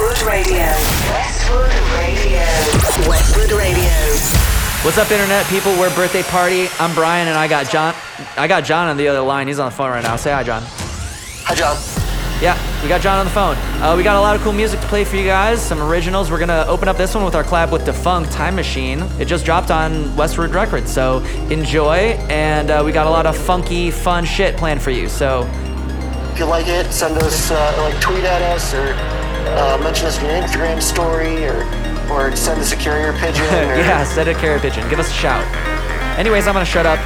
Westwood Radio. Westwood Radio. Westwood Radio. What's up, internet people? We're birthday party. I'm Brian, and I got John. I got John on the other line. He's on the phone right now. Say hi, John. Hi, John. Yeah, we got John on the phone. Uh, we got a lot of cool music to play for you guys. Some originals. We're gonna open up this one with our collab with Defunk Time Machine. It just dropped on Westwood Records, so enjoy. And uh, we got a lot of funky, fun shit planned for you. So If you like it, send us, uh, like, tweet at us or uh, mention us in your Instagram story or, or send us a carrier pigeon. Or, yeah, send a carrier pigeon. Give us a shout. Anyways, I'm gonna shut up.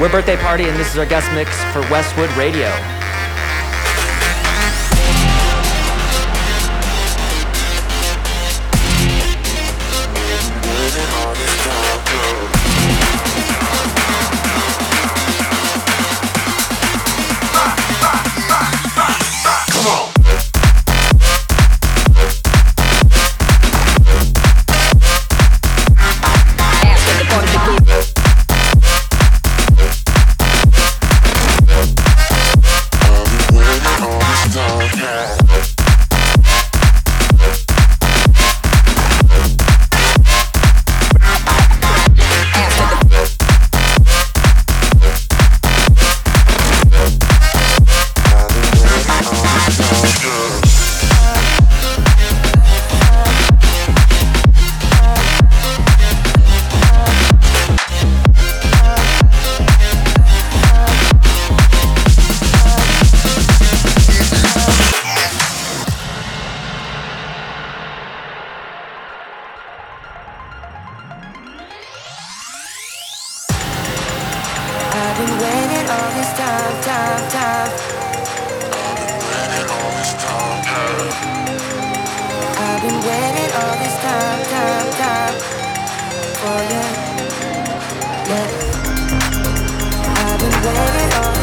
We're birthday party, and this is our guest mix for Westwood Radio. time, time. I've been waiting all this time, time, time for you. Yeah. I've been waiting all.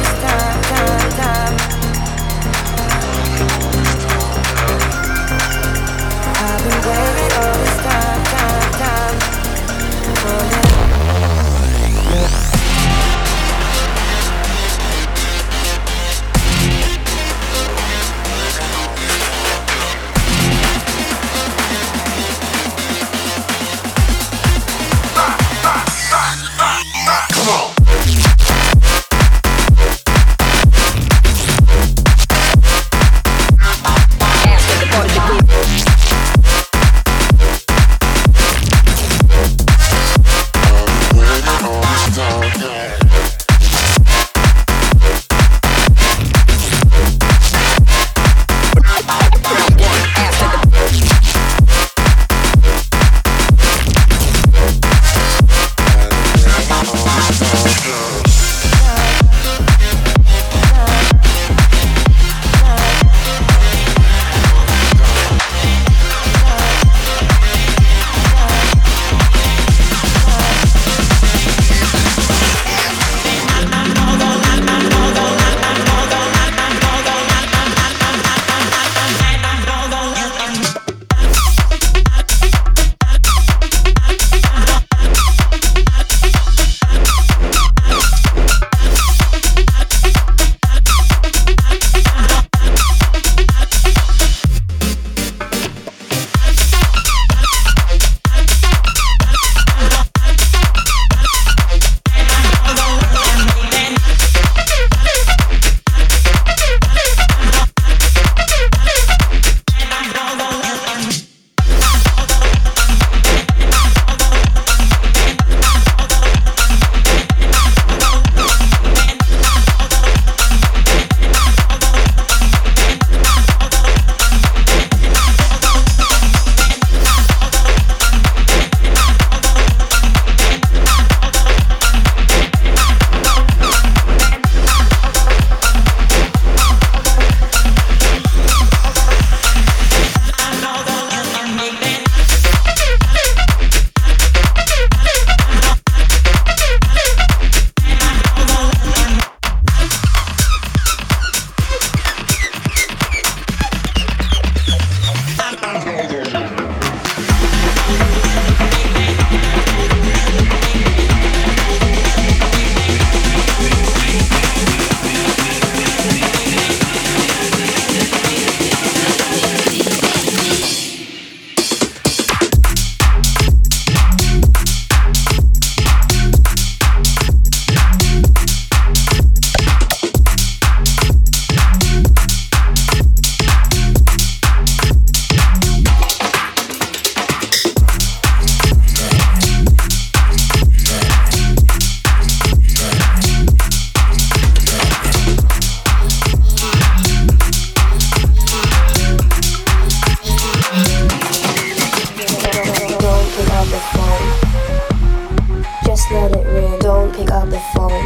Just let it ring. Don't pick up the phone.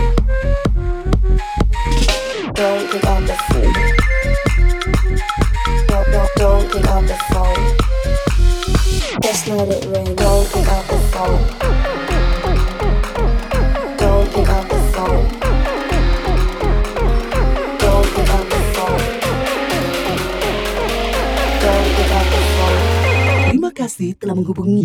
Don't pick up the phone. No, no, don't pick up the phone. Just let it ring. Don't pick up the phone. Don't pick up the phone. Terima kasih telah menghubungi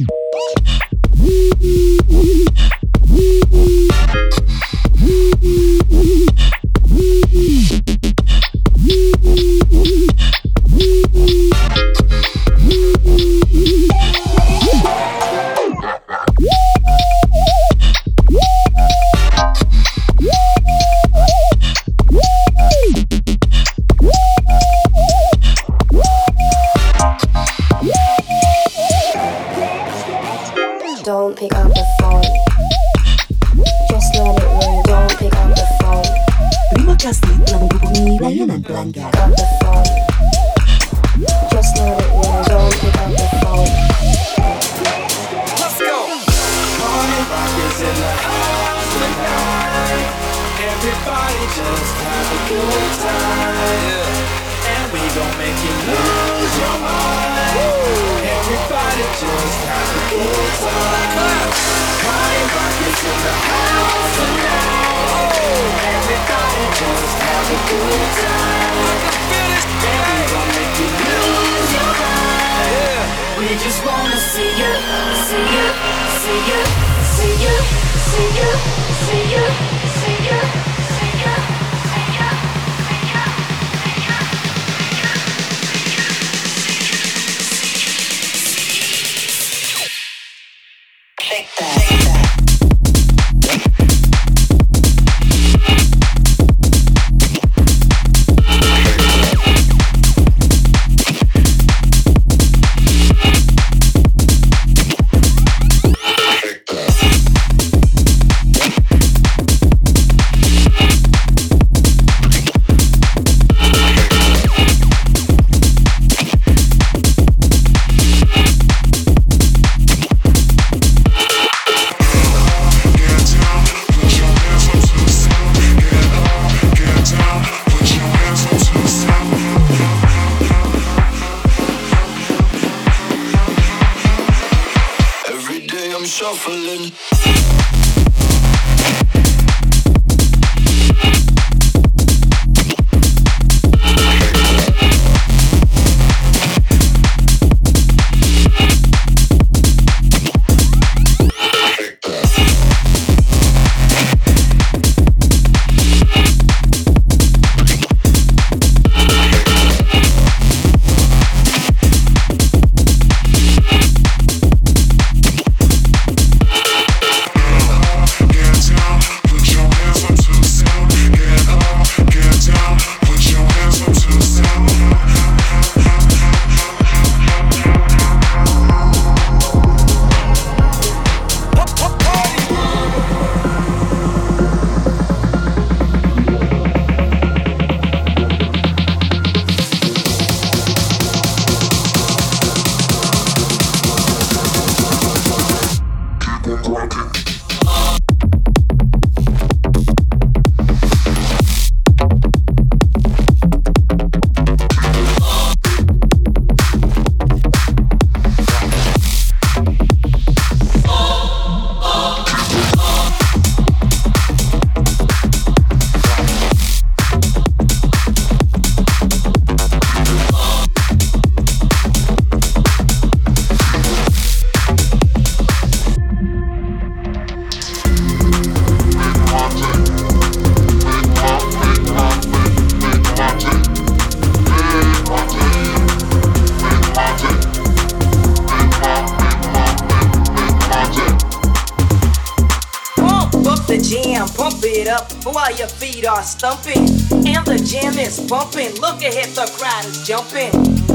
stumping. And the jam is bumping. Look ahead, the crowd is jumping.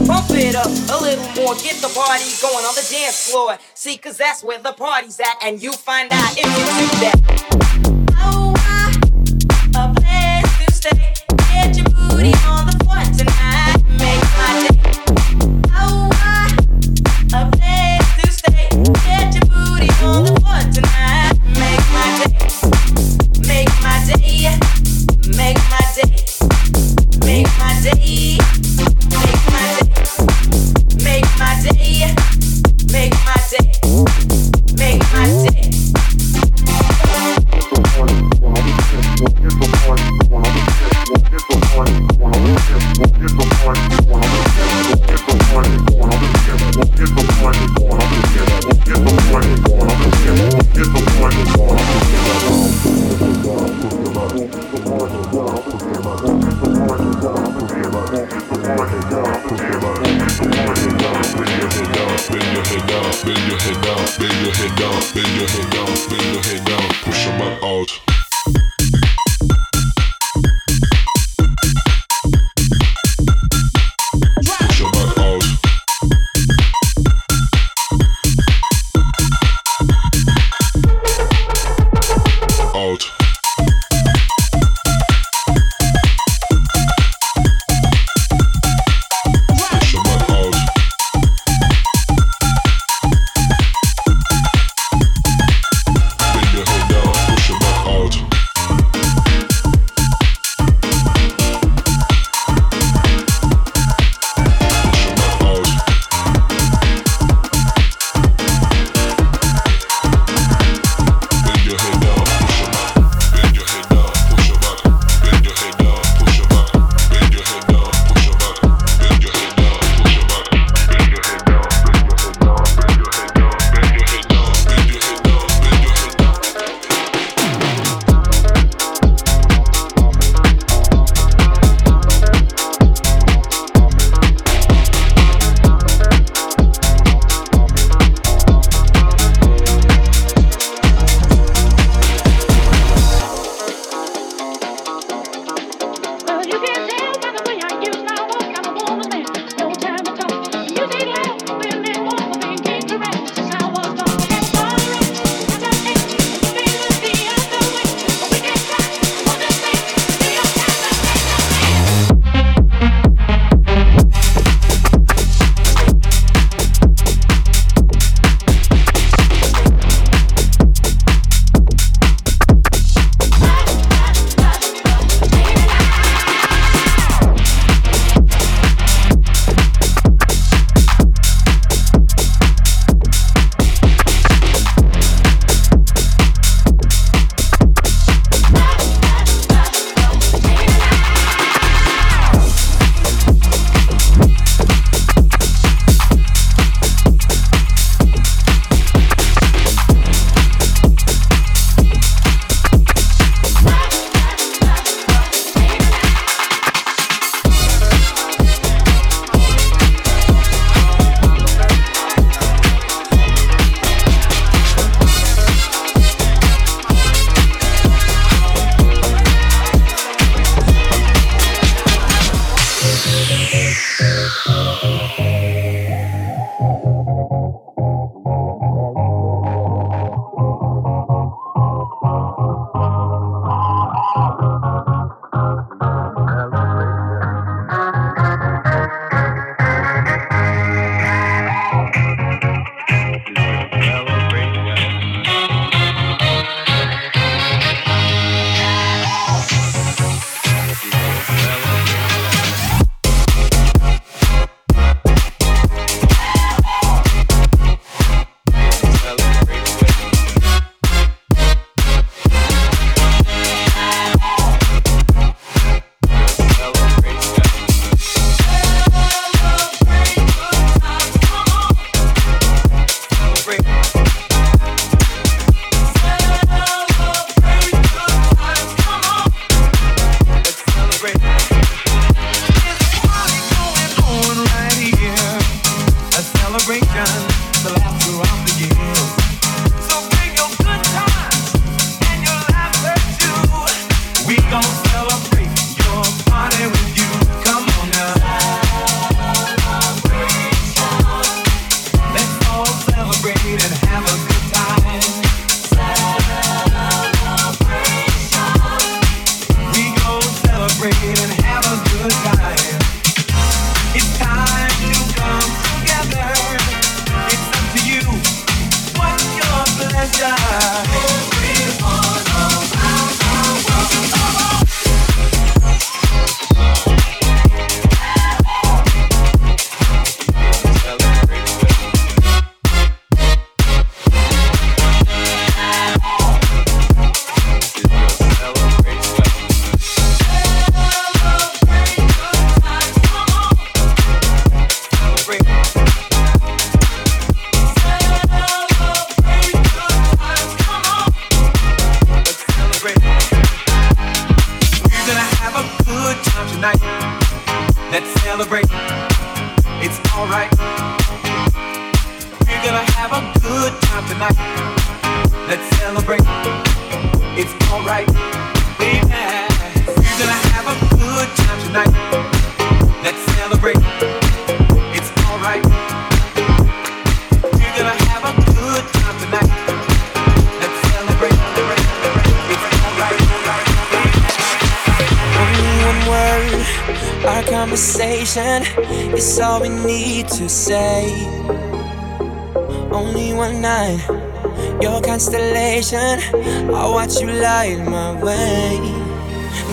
Pump it up a little more, get the party going on the dance floor. See, cause that's where the party's at, and you find out if you do that. Push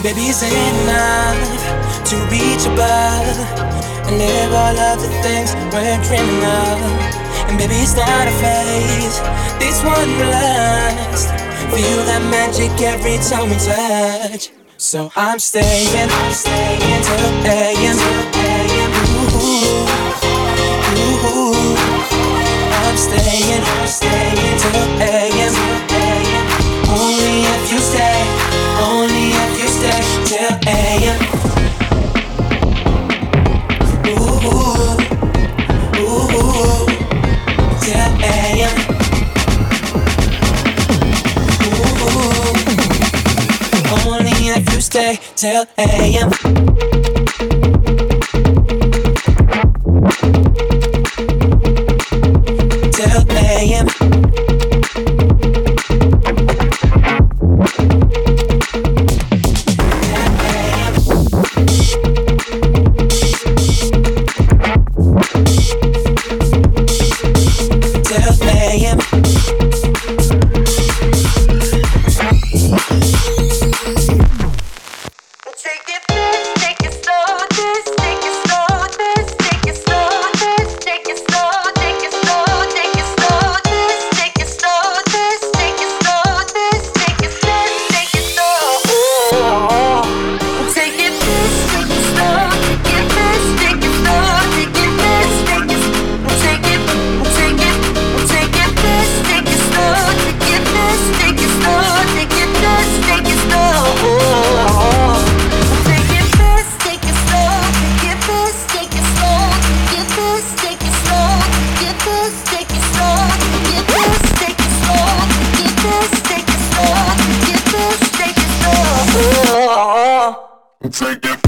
Baby, it's enough to reach above and live all of the things we're dreaming of. And baby, it's not a phase. This one will. Feel that magic every time we touch. So I'm staying, I'm staying till AM. Ooh, ooh, ooh. I'm staying, I'm staying till AM. till AM. Take it.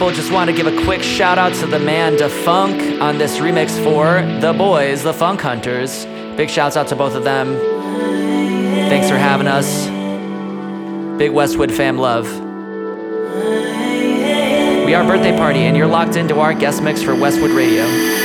people, just want to give a quick shout out to the man Defunk on this remix for The Boys, The Funk Hunters. Big shouts out to both of them. Thanks for having us. Big Westwood fam love. We are birthday party, and you're locked into our guest mix for Westwood Radio.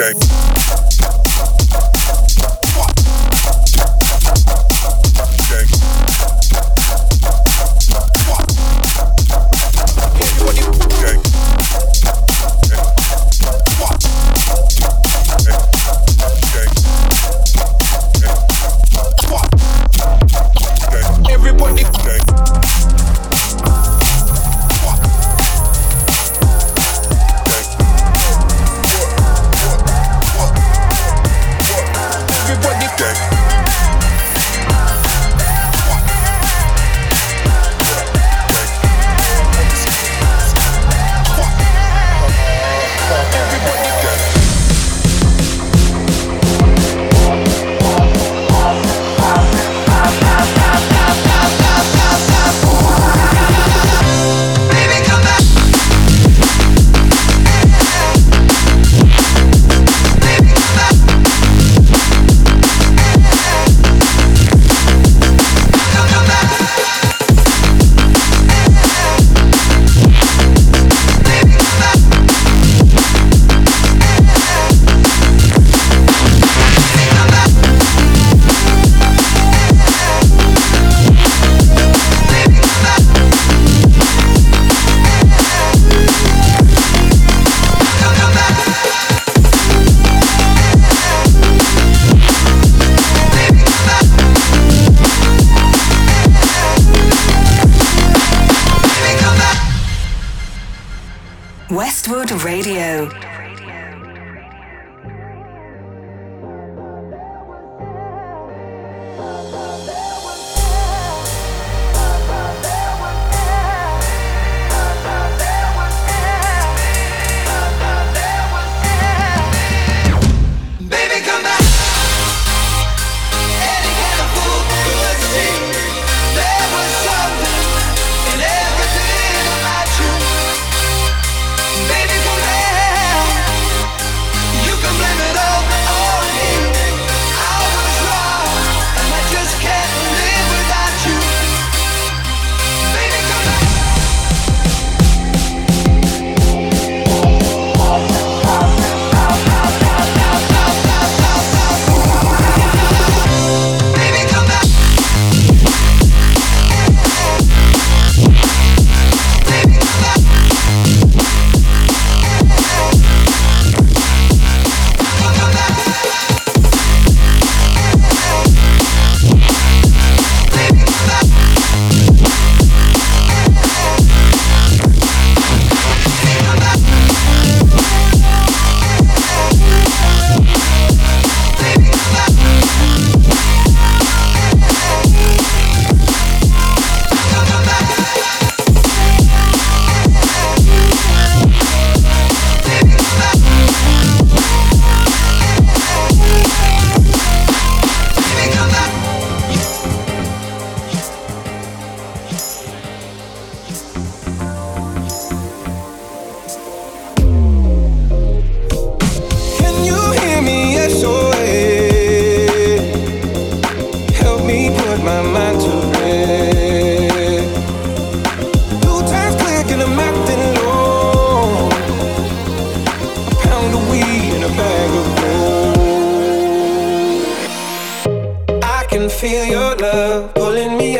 Everybody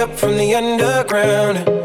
up from the underground.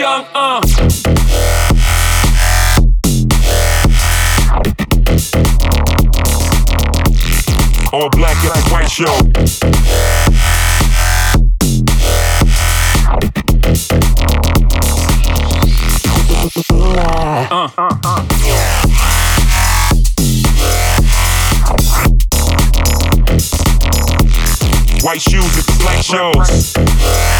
Young. Uh. All black and white show. Uh, uh, uh. White shoes the black shows.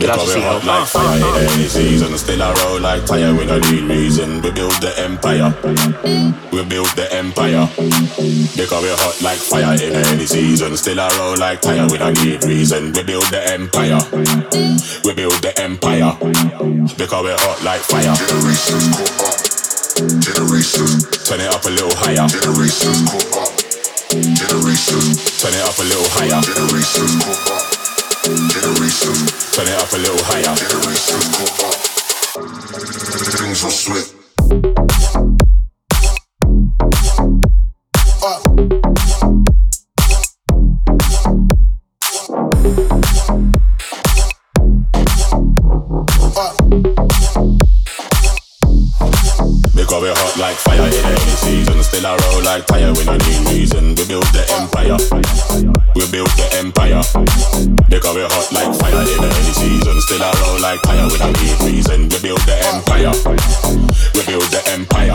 Because we hot like fire. In any season Still I roll like tire, we no need reason. We build the empire. We build the empire. Because we hot like fire. In any season Still I roll like tire, we no need reason. We build the empire. We build the empire. Because we hot like fire. Generations go up. Generations. Turn it up a little higher. Generations go up. Generations. Turn it up a little higher. Generations go up Generations Turn it up a little higher. Generations go up. Things are sweet uh. We hot like fire in any season. Still I roll like tire, we no need reason. We build the empire. We build the empire. Because we hot like fire in any season. Still I roll like tire, we no need reason. We build the empire. We build the empire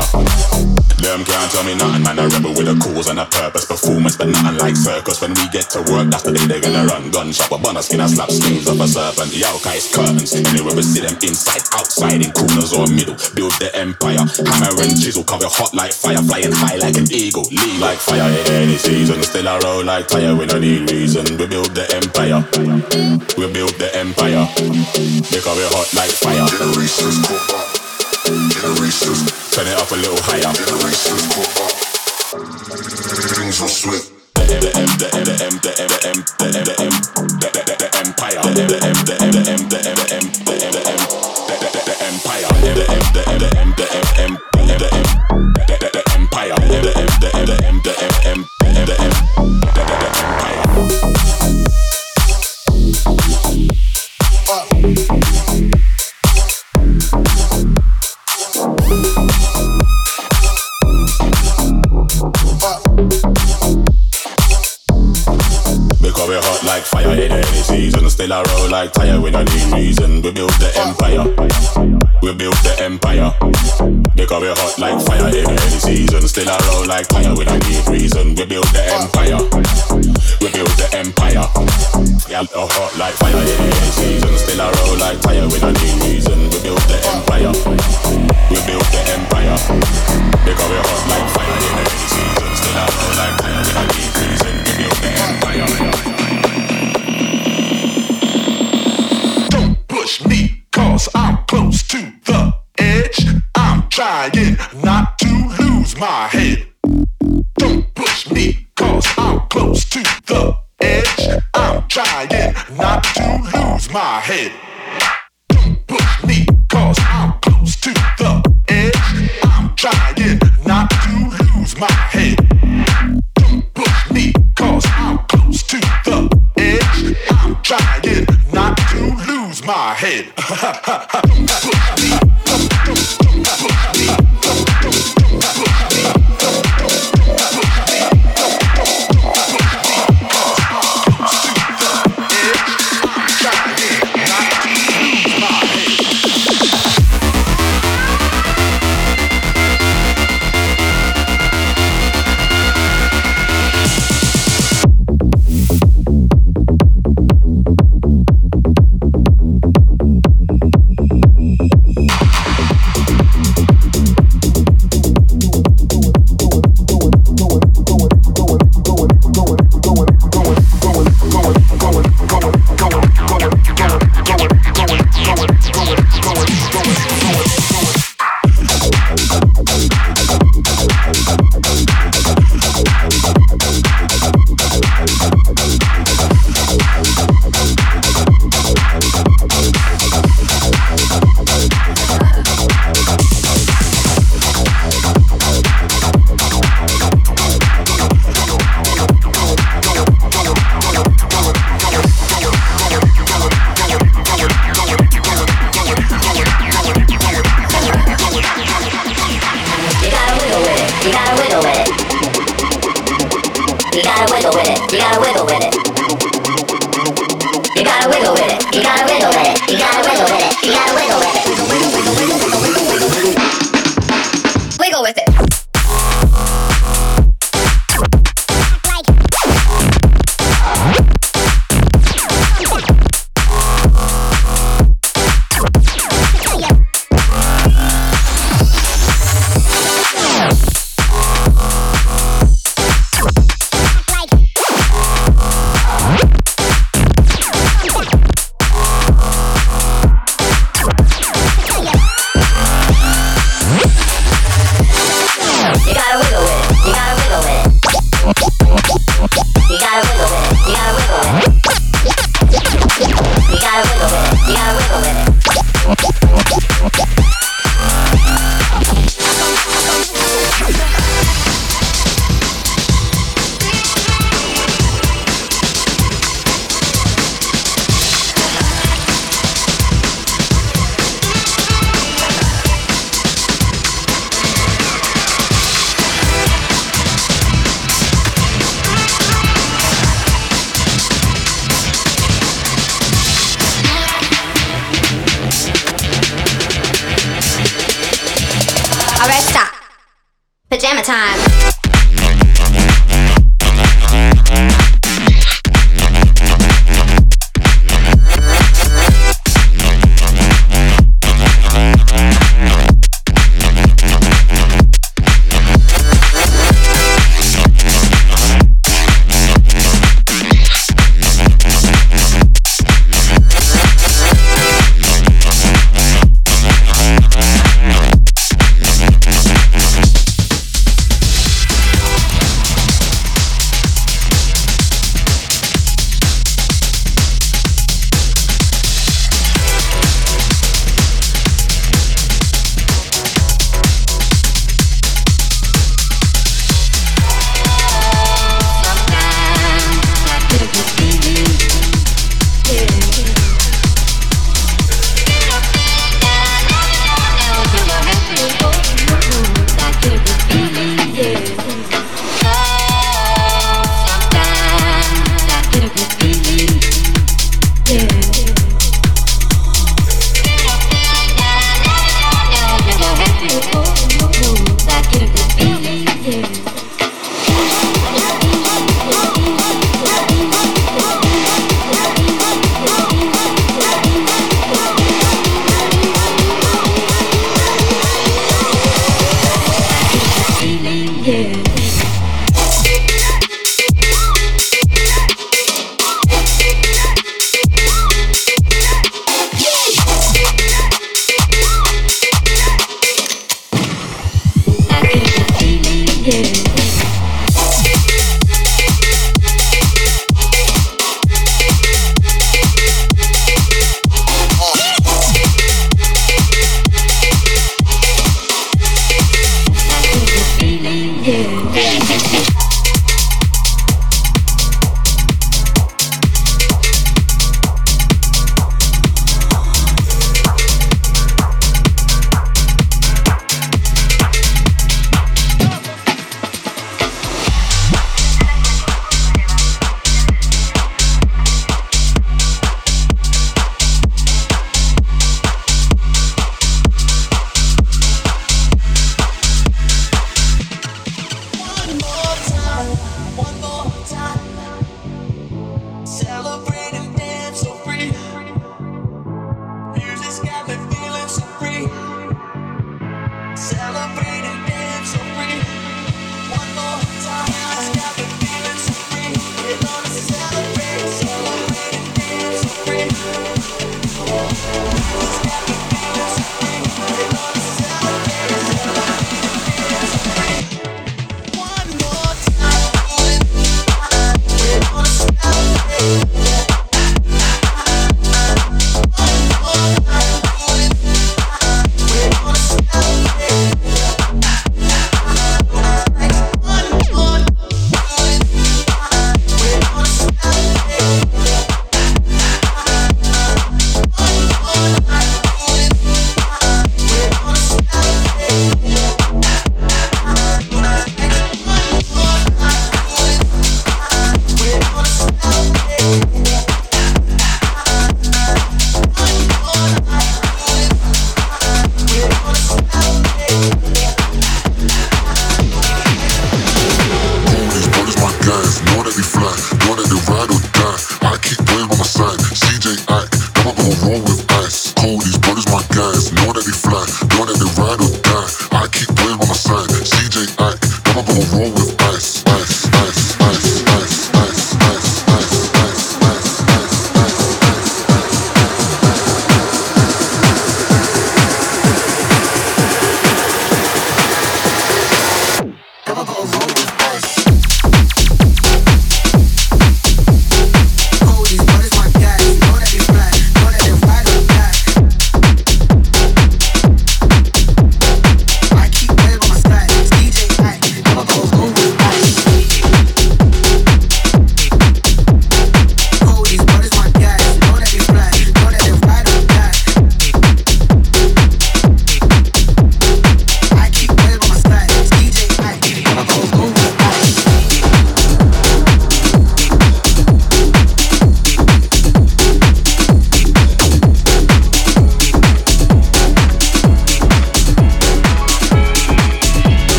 Them can't tell me nothing, man. I rebel with a cause and a purpose Performance but nothing like circus. When we get to work, that's the day they're gonna run Gunshot, but bun a skin and slap schemes of a serpent. The outcast curtains Anywhere we see them inside, outside, in corners or middle. Build the empire Hammer and chisel cover hot like fire, flying high like an eagle, lean like fire in any season. Still I roll like tire, we no need reason. We build the empire, we build the empire. Because we hot like fire. Generations go up, turn it up a little higher. Things are sweet. The M, the M, the M, the M, the M, the M, the M, the the the empire. The M, the M, the M, the M, the M, the M, the M, the M, the the the empire. The the em, the em, the em, the em, the em, the the the empire, the the em, the em, the em, fire in any season. Still a roll like tire when I need reason. We build the empire. We build the empire. Because we're hot like fire in any season. Still a roll like tire when I need reason. We build the empire. We build the empire. Yeah, we're hot like fire in any season. Still a roll like tire when I need reason. We build the empire. We build the empire. Because we're hot like fire in any season. Still a roll like tire when I need reason. We build the empire. Cause I'm close to the edge. I'm trying not to lose my head. Don't push me, cause I'm close to the edge. I'm trying not to lose my head.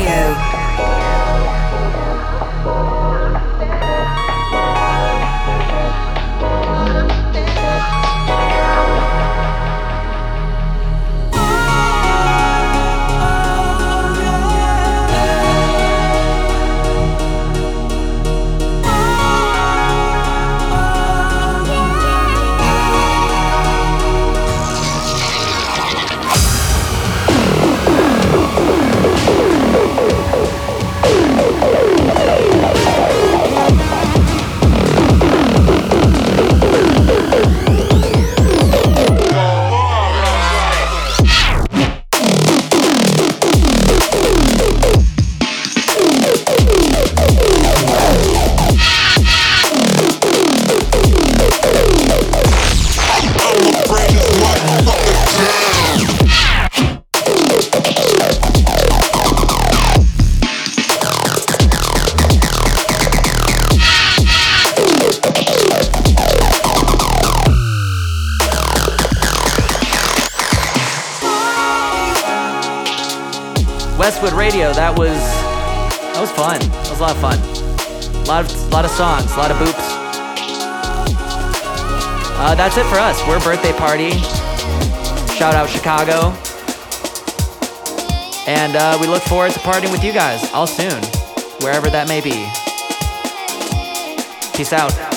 Radio. That's it for us. We're birthday party. Shout out Chicago. And uh, we look forward to partying with you guys all soon, wherever that may be. Peace out.